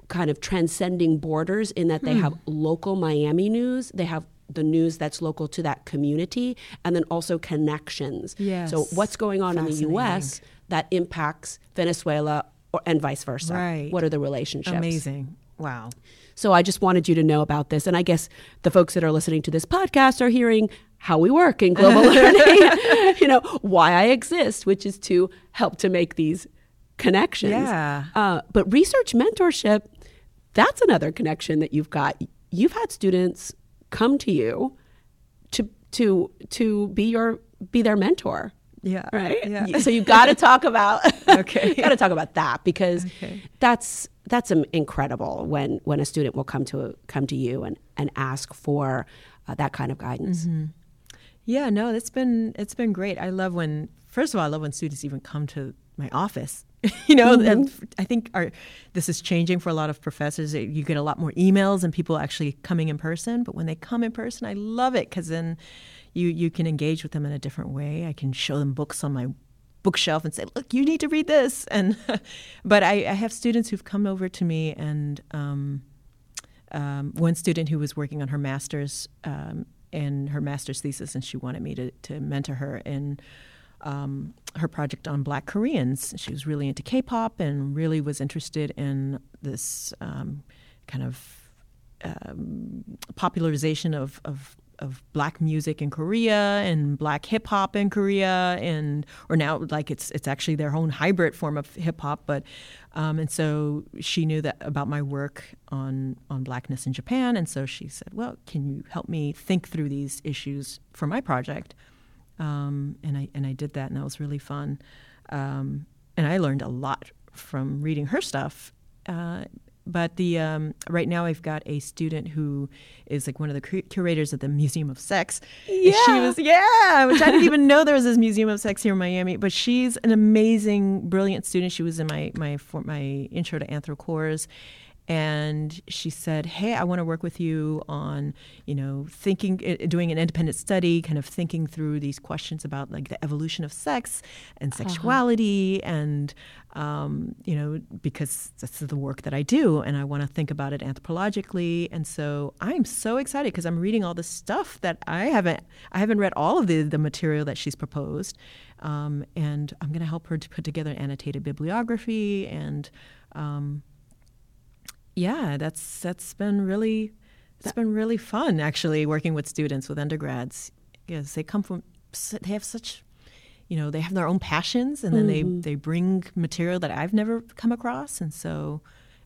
kind of transcending borders in that they Hmm. have local Miami news, they have the news that's local to that community, and then also connections. Yes. So what's going on in the U.S. that impacts Venezuela or, and vice versa? Right. What are the relationships? Amazing. Wow. So I just wanted you to know about this. And I guess the folks that are listening to this podcast are hearing how we work in global learning, you know, why I exist, which is to help to make these connections. Yeah. Uh, but research mentorship, that's another connection that you've got. You've had students come to you to to to be your be their mentor. Yeah. Right. Yeah. So you got to talk about Okay. got to talk about that because Okay. that's that's incredible when when a student will come to come to you and and ask for uh, that kind of guidance. Mm-hmm. Yeah, no, it's been it's been great. I love when first of all, I love when students even come to my office. you know, and I think our this is changing for a lot of professors. You get a lot more emails and people actually coming in person, but when they come in person, I love it cuz then you you can engage with them in a different way. I can show them books on my bookshelf and say, "Look, you need to read this." And but I, I have students who've come over to me and um, um, one student who was working on her master's um, in her master's thesis, and she wanted me to, to mentor her in um, her project on Black Koreans. She was really into K-pop and really was interested in this um, kind of um, popularization of, of of black music in Korea and black hip hop in Korea and or now like it's it's actually their own hybrid form of hip hop but um, and so she knew that about my work on on blackness in Japan and so she said well can you help me think through these issues for my project? Um, and I and I did that and that was really fun. Um, and I learned a lot from reading her stuff uh, but the um, right now I've got a student who is like one of the cur- curators at the Museum of Sex. And she Yeah. was yeah, which I didn't even know there was this Museum of Sex here in Miami. But she's an amazing, brilliant student. She was in my my for my intro to anthro course. And she said, "Hey, I want to work with you on, you know, thinking, uh, doing an independent study, kind of thinking through these questions about like the evolution of sex and sexuality, and um, you know, because that's the work that I do, and I want to think about it anthropologically. And so I'm so excited because I'm reading all this stuff that I haven't, I haven't read all of the the material that she's proposed, um, and I'm going to help her to put together an annotated bibliography and. Um, yeah, that's that's been really it's been really fun actually working with students with undergrads because they come from they have such you know they have their own passions and then they they bring material that I've never come across and so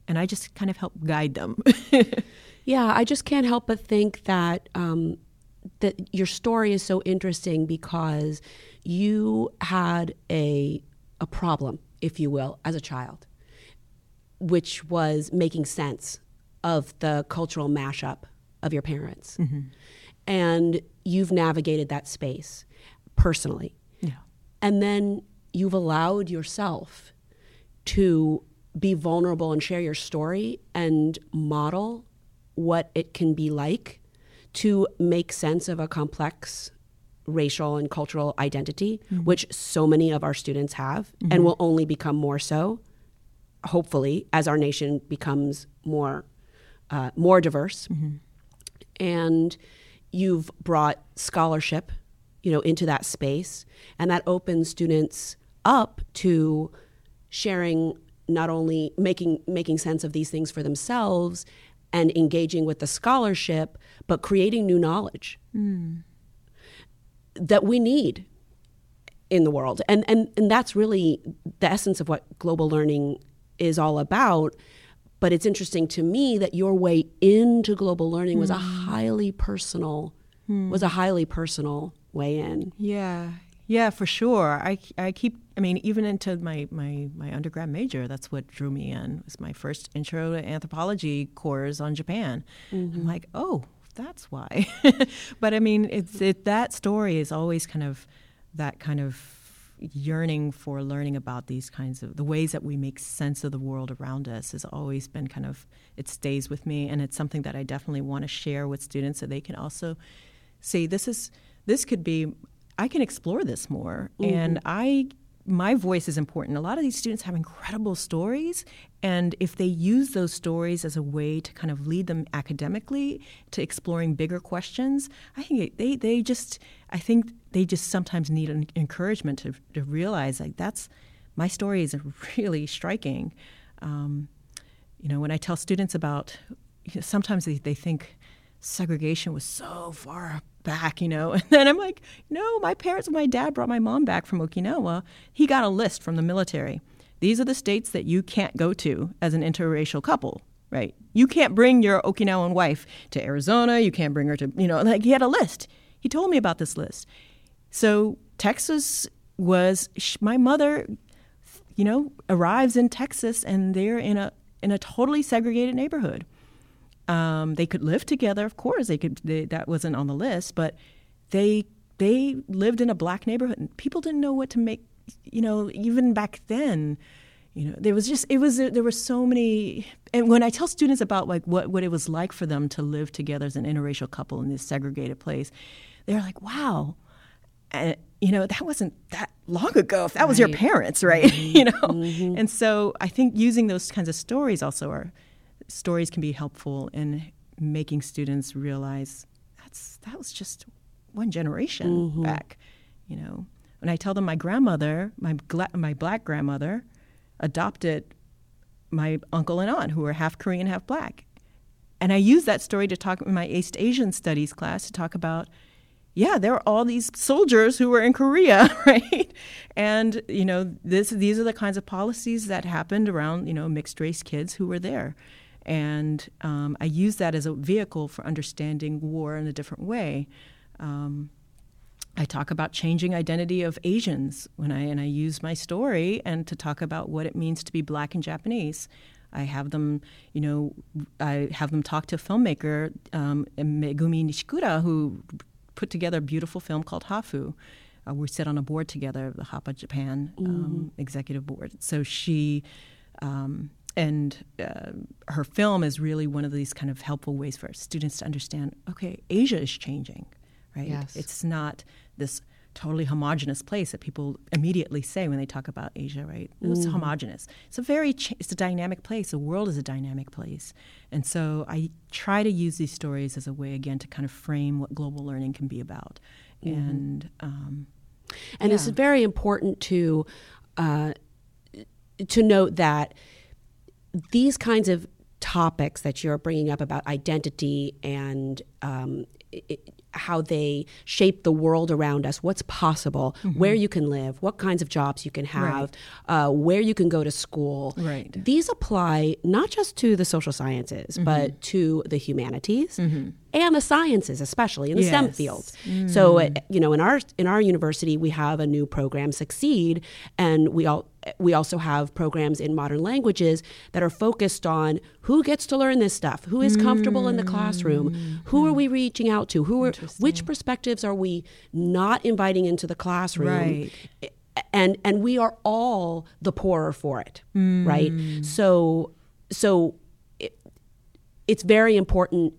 and I just kind of help guide them. Yeah, I just can't help but think that um, that your story is so interesting because you had a a problem, if you will, as a child, which was making sense of the cultural mashup of your parents, and you've navigated that space personally. And then you've allowed yourself to be vulnerable and share your story and model what it can be like to make sense of a complex racial and cultural identity, mm-hmm. which so many of our students have and mm-hmm. will only become more so, hopefully, as our nation becomes more uh, more diverse. Mm-hmm. And you've brought scholarship, you know, into that space, and that opens students up to sharing not only making making sense of these things for themselves and engaging with the scholarship, but creating new knowledge hmm. that we need in the world. And, and, and that's really the essence of what global learning is all about. But it's interesting to me that your way into global learning was a hmm. highly personal, hmm. was a highly personal way in. Yeah, yeah, for sure. I, I keep. I mean, even into my, my, my undergrad major, that's what drew me in. It was my first intro to anthropology course on Japan. I'm mm-hmm. like, oh, that's why. but I mean, it's it that story is always kind of that kind of yearning for learning about these kinds of the ways that we make sense of the world around us has always been kind of it stays with me and it's something that I definitely want to share with students so they can also see this is this could be I can explore this more and I my voice is important. A lot of these students have incredible stories, and if they use those stories as a way to kind of lead them academically to exploring bigger questions, I think they, they just I think they just sometimes need an encouragement to, to realize like that's my story is really striking. Um, you know, when I tell students about, you know, sometimes they, they think segregation was so far back, you know, and then I'm like, no, my parents, my dad brought my mom back from Okinawa. He got a list from the military. These are the states that you can't go to as an interracial couple, right? You can't bring your Okinawan wife to Arizona. You can't bring her to, you know, like he had a list. He told me about this list. So Texas was my mother, you know, arrives in Texas and they're in a in a totally segregated neighborhood. Um, they could live together, of course. They could. They, that wasn't on the list, but they they lived in a black neighborhood, and people didn't know what to make. You know, even back then, you know, there was just it was there were so many. And when I tell students about like what what it was like for them to live together as an interracial couple in this segregated place, they're like, "Wow." And, you know that wasn't that long ago if that was your Right. parents right you know mm-hmm. Mm-hmm. and so i think using those kinds of stories also are stories can be helpful in making students realize that's that was just one generation mm-hmm. back you know? When i tell them my grandmother my gla- my black grandmother adopted my uncle and aunt who were half korean half black. And i use that story to talk in my east asian studies class to talk about yeah, there are all these soldiers who were in Korea, right? And you know, this these are the kinds of policies that happened around you know mixed race kids who were there, and um, I use that as a vehicle for understanding war in a different way. Um, I talk about changing identity of Asians when I and I use my story and to talk about what it means to be black and Japanese. I have them, you know, I have them talk to a filmmaker, um, Megumi Nishikura, who put together a beautiful film called Hafu. Uh, we sit on a board together, the HAPA Japan um, executive board. So she um, and uh, her film is really one of these kind of helpful ways for students to understand. Okay, Asia is changing, right? Yes. It's not this totally homogenous place that people immediately say when they talk about Asia, right? It's homogenous. It's a very ch- it's a dynamic place. The world is a dynamic place, and so I try to use these stories as a way again to kind of frame what global learning can be about, and um, And it's very important to uh, to note that these kinds of topics that you're bringing up about identity and um, i i how they shape the world around us, what's possible, where you can live, what kinds of jobs you can have, uh, where you can go to school. Right. These apply not just to the social sciences, but to the humanities and the sciences, especially in the STEM Yes. fields. So, mm. uh, you know, in our in our university, we have a new program, Succeed, and we all we also have programs in modern languages that are focused on who gets to learn this stuff, who is comfortable in the classroom, mm. who are we reaching out to, who are which perspectives are we not inviting into the classroom, Right. and and we are all the poorer for it, right? Mm. So so it, it's very important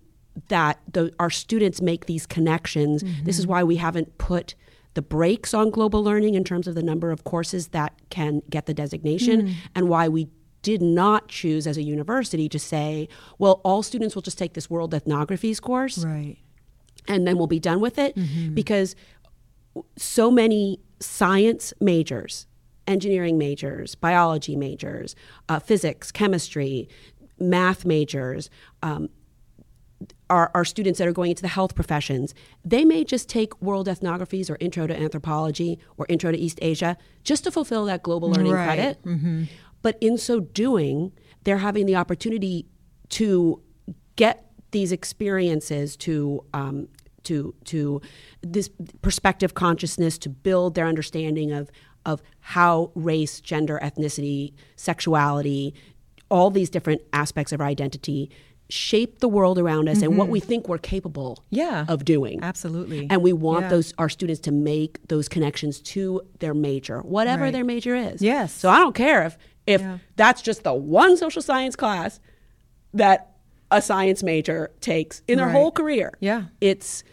that the, our students make these connections. Mm-hmm. This is why we haven't put the brakes on global learning in terms of the number of courses that can get the designation mm. and why we did not choose as a university to say, well, all students will just take this world ethnographies course. Right. And then we'll be done with it mm-hmm. because so many science majors, engineering majors, biology majors, uh, physics, chemistry, math majors, um, our, our students that are going into the health professions, they may just take world ethnographies or intro to anthropology or intro to East Asia just to fulfill that global learning right. credit. Mm-hmm. But in so doing, they're having the opportunity to get these experiences to um, to to this perspective consciousness to build their understanding of of how race, gender, ethnicity, sexuality, all these different aspects of our identity shape the world around us mm-hmm. and what mm-hmm. we think we're capable yeah, of doing. Absolutely. And we want yeah. those our students to make those connections to their major, whatever right. their major is. Yes. So I don't care if if yeah. that's just the one social science class that a science major takes in their right. whole career. Yeah. It's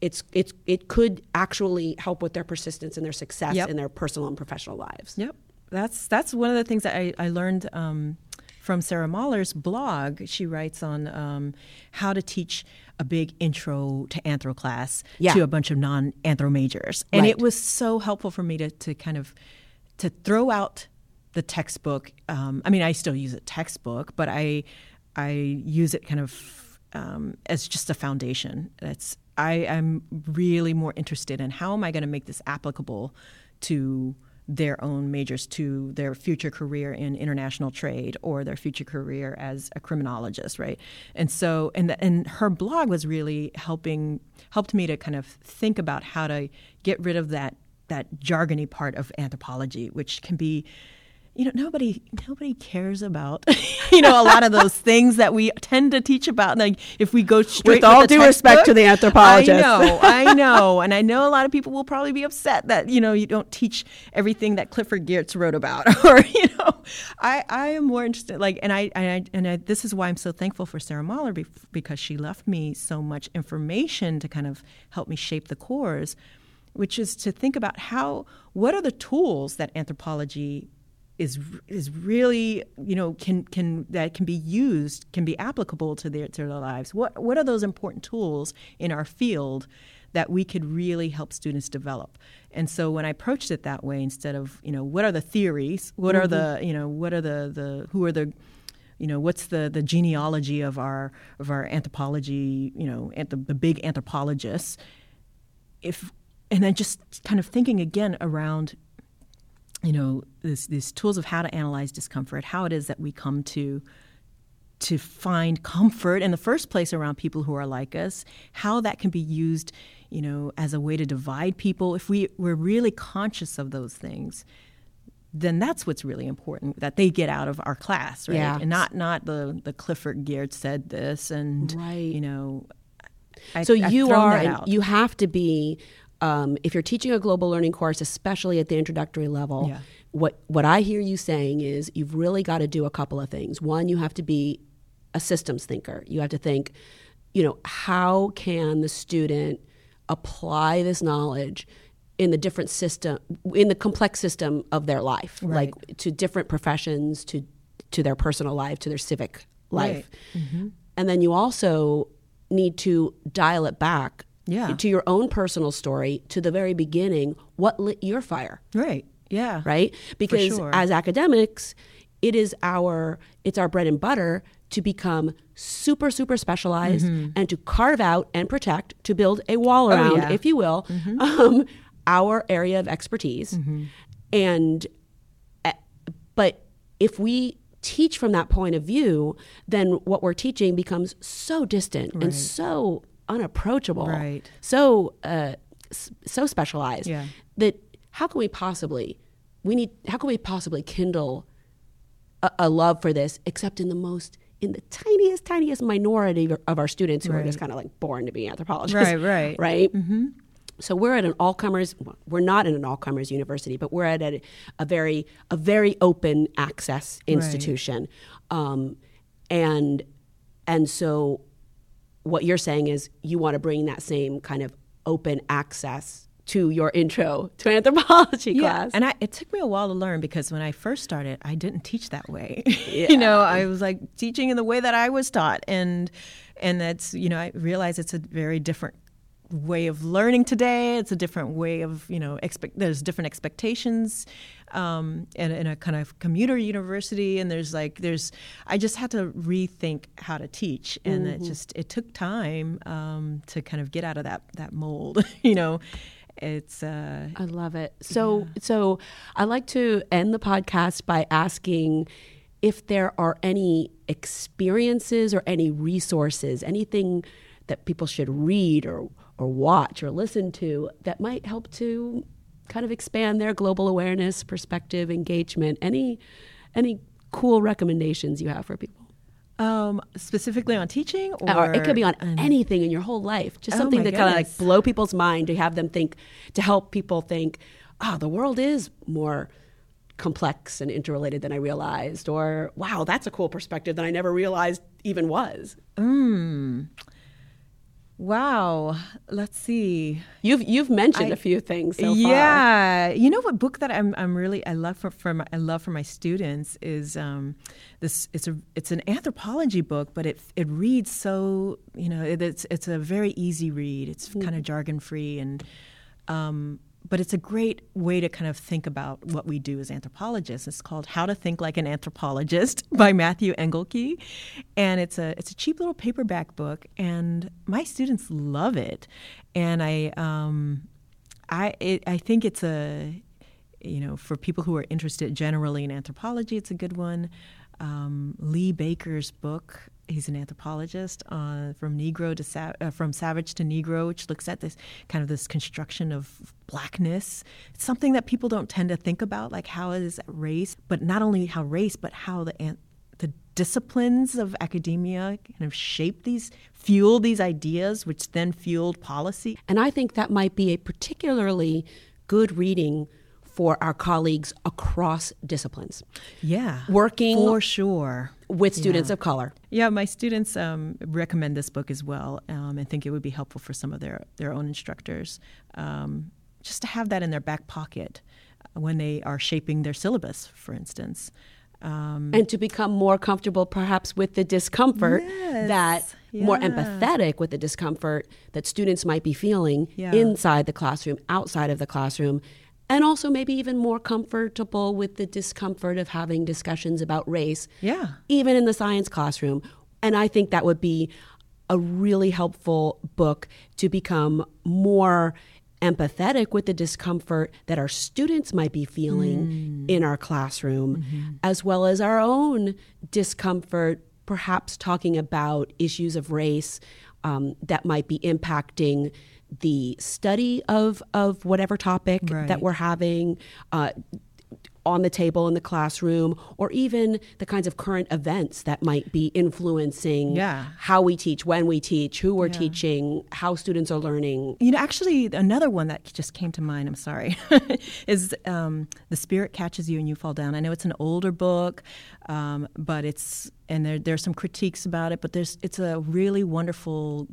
it's it's it could actually help with their persistence and their success yep. in their personal and professional lives. Yep. That's that's one of the things that I, I learned um, from Sarah Mahler's blog. She writes on um, how to teach a big intro to anthro class yeah. to a bunch of non-anthro majors, and right. it was so helpful for me to to kind of to throw out the textbook. Um, I mean, I still use a textbook, but I I use it kind of um, as just a foundation. That's I am really more interested in how am I going to make this applicable to their own majors to their future career in international trade or their future career as a criminologist, right? And so, and the, and her blog was really helping helped me to kind of think about how to get rid of that that jargony part of anthropology, which can be you know nobody nobody cares about you know a lot of those things that we tend to teach about. Like if we go straight with all due textbook, respect to the anthropologist. I know i know. And i know a lot of people will probably be upset that you know you don't teach everything that clifford geertz wrote about. Or you know i i am more interested like and i, and I and I, this is why i'm so thankful for sarah mahler because she left me so much information to kind of help me shape the cores which is to think about how what are the tools that anthropology is is really you know can can that can be used can be applicable to their to their lives. What what are those important tools in our field that we could really help students develop? And so when i approached it that way instead of you know what are the theories? What mm-hmm. are the you know what are the the who are the you know what's the the genealogy of our of our anthropology you know the, the big anthropologists? If and then just kind of thinking again around you know, this, these tools of how to analyze discomfort, how it is that we come to to find comfort in the first place around people who are like us, how that can be used, you know, as a way to divide people. If we we're really conscious of those things, then that's what's really important that they get out of our class, right? Yeah. And not not the the Clifford Geertz said this and right. you know. I, so you are you have to be um, if you're teaching a global learning course, especially at the introductory level, yeah. what what I hear you saying is you've really got to do a couple of things. One, you have to be a systems thinker. You have to think, you know, how can the student apply this knowledge in the different system in the complex system of their life, right. like to different professions, to to their personal life, to their civic life. Right. Mm-hmm. And then you also need to dial it back yeah. to your own personal story to the very beginning what lit your fire right yeah right because sure. as academics it is our it's our bread and butter to become super super specialized mm-hmm. and to carve out and protect to build a wall Oh, around yeah. if you will Mm-hmm. um, our area of expertise Mm-hmm. and uh, but if we teach from that point of view then what we're teaching becomes so distant Right. and so unapproachable Right. so uh, so specialized Yeah. that how can we possibly we need how can we possibly kindle a, a love for this except in the most in the tiniest tiniest minority of- our students who are just kind of like born to be anthropologists Right, right. right mm-hmm. so we're at an all comers well, we're not in an all comers university but we're at a, a very a very open access institution um, and and so what you're saying is you want to bring that same kind of open access to your intro to anthropology yeah. class. And I, it took me a while to learn because when I first started, I didn't teach that way. Yeah. you know, I was like teaching in the way that I was taught, and and that's you know I realize it's a very different way of learning today. It's a different way of you know expect. There's different expectations, um, in, in a kind of commuter university, and there's like there's. I just had to rethink how to teach, and mm-hmm. it just it took time um, to kind of get out of that that mold, you know. It's uh, I love it. So yeah. so I like to end the podcast by asking if there are any experiences or any resources, anything that people should read or or watch or listen to that might help to kind of expand their global awareness, perspective, engagement. Any any cool recommendations you have for people? Um, specifically on teaching, or, or, it could be on anything in your whole life. Just oh something oh to kind of like blow people's mind, to have them think, to help people think, oh, the world is more complex and interrelated than I realized, or wow, that's a cool perspective that I never realized even was. Mm. Wow. Let's see. You've you've mentioned I, a few things so yeah. You know what book that I'm I'm really I love for, for my, I love for my students is um, this it's a it's an anthropology book, but it it reads so you know it, it's it's a very easy read. It's mm. kind of jargon free and um, but it's a great way to kind of think about what we do as anthropologists. It's called How to Think Like an Anthropologist by Matthew Engelke, and it's a it's a cheap little paperback book, and my students love it, and I um, I it, I think it's a you know for people who are interested generally in anthropology, it's a good one. Um, Lee Baker's book he's an anthropologist uh, from Negro to Sa- uh, from Savage to Negro, which looks at this kind of this construction of blackness. It's something that people don't tend to think about, like how is race, but not only how race, but how the an- the disciplines of academia kind of shape these, fuel these ideas, which then fueled policy. And I think that might be a particularly good reading for our colleagues across disciplines. Yeah. Working for sure with students yeah. of color. Yeah, my students um, recommend this book as well um, and think it would be helpful for some of their, their own instructors um, just to have that in their back pocket when they are shaping their syllabus, for instance. Um, and to become more comfortable perhaps with the discomfort yes, that yeah. more empathetic with the discomfort that students might be feeling yeah. inside the classroom outside of the classroom and also maybe even more comfortable with the discomfort of having discussions about race yeah even in the science classroom and i think that would be a really helpful book to become more empathetic with the discomfort that our students might be feeling mm. in our classroom mm-hmm. as well as our own discomfort perhaps talking about issues of race um, that might be impacting the study of of whatever topic right. that we're having uh, on the table in the classroom, or even the kinds of current events that might be influencing yeah. how we teach, when we teach, who we're yeah. teaching, how students are learning. You know, actually, another one that just came to mind, I'm sorry, is um, The Spirit Catches You and You Fall Down. I know it's an older book, um, but it's, and there, there's some critiques about it, but there's, it's a really wonderful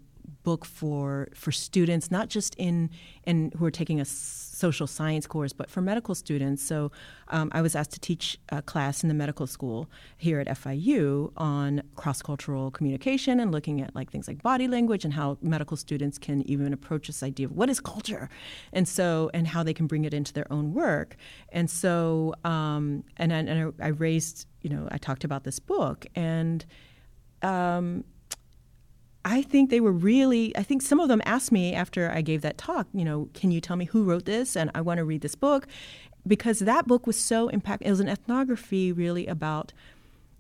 book for for students, not just in in who are taking a social science course, but for medical students. So um, I was asked to teach a class in the medical school here at FIU on cross cultural communication and looking at like things like body language and how medical students can even approach this idea of what is culture, and so and how they can bring it into their own work. And so um, and I, and I raised you know I talked about this book and. Um, I think they were really, I think some of them asked me after I gave that talk, you know, can you tell me who wrote this? And I want to read this book because that book was so impactful. It was an ethnography really about,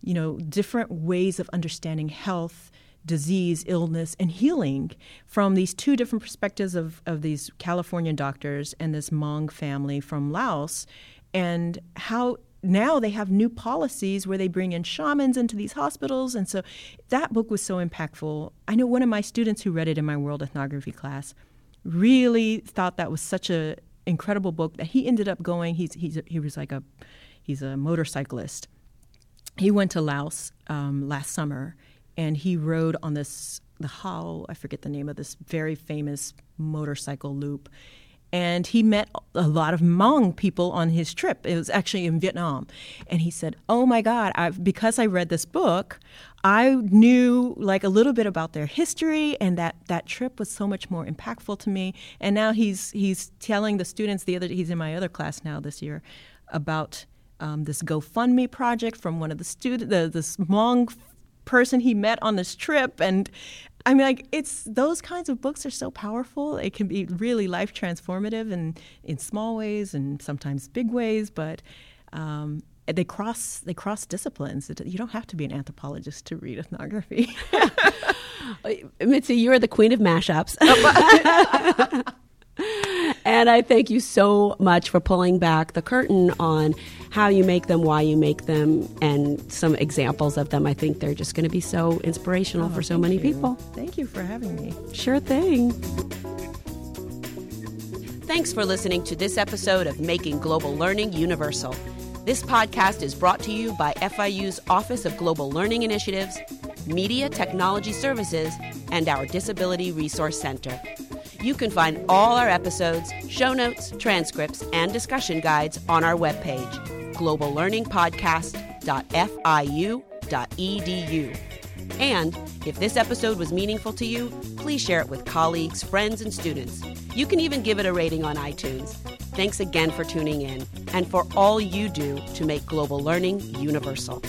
you know, different ways of understanding health, disease, illness, and healing from these two different perspectives of, of these Californian doctors and this Hmong family from Laos and how now they have new policies where they bring in shamans into these hospitals. And so that book was so impactful. I know one of my students who read it in my world ethnography class really thought that was such a incredible book that he ended up going. He's, he's he was like a he's a motorcyclist. He went to Laos um, last summer and he rode on this the how I forget the name of this very famous motorcycle loop and he met a lot of Hmong people on his trip. It was actually in Vietnam, and he said, "Oh my God! I've, because I read this book, I knew like a little bit about their history, and that that trip was so much more impactful to me. And now he's he's telling the students the other he's in my other class now this year about." Um, this GoFundMe project from one of the student, the this Hmong person he met on this trip, and I mean, like it's those kinds of books are so powerful. It can be really life transformative, and in small ways, and sometimes big ways. But um, they cross they cross disciplines. You don't have to be an anthropologist to read ethnography. Mitzi, you are the queen of mashups. and I thank you so much for pulling back the curtain on how you make them, why you make them, and some examples of them. I think they're just going to be so inspirational oh, for so many you. people. Thank you for having me. Sure thing. Thanks for listening to this episode of Making Global Learning Universal. This podcast is brought to you by FIU's Office of Global Learning Initiatives, Media Technology Services, and our Disability Resource Center. You can find all our episodes, show notes, transcripts, and discussion guides on our webpage, globallearningpodcast.fiu.edu. And if this episode was meaningful to you, please share it with colleagues, friends, and students. You can even give it a rating on iTunes. Thanks again for tuning in and for all you do to make global learning universal.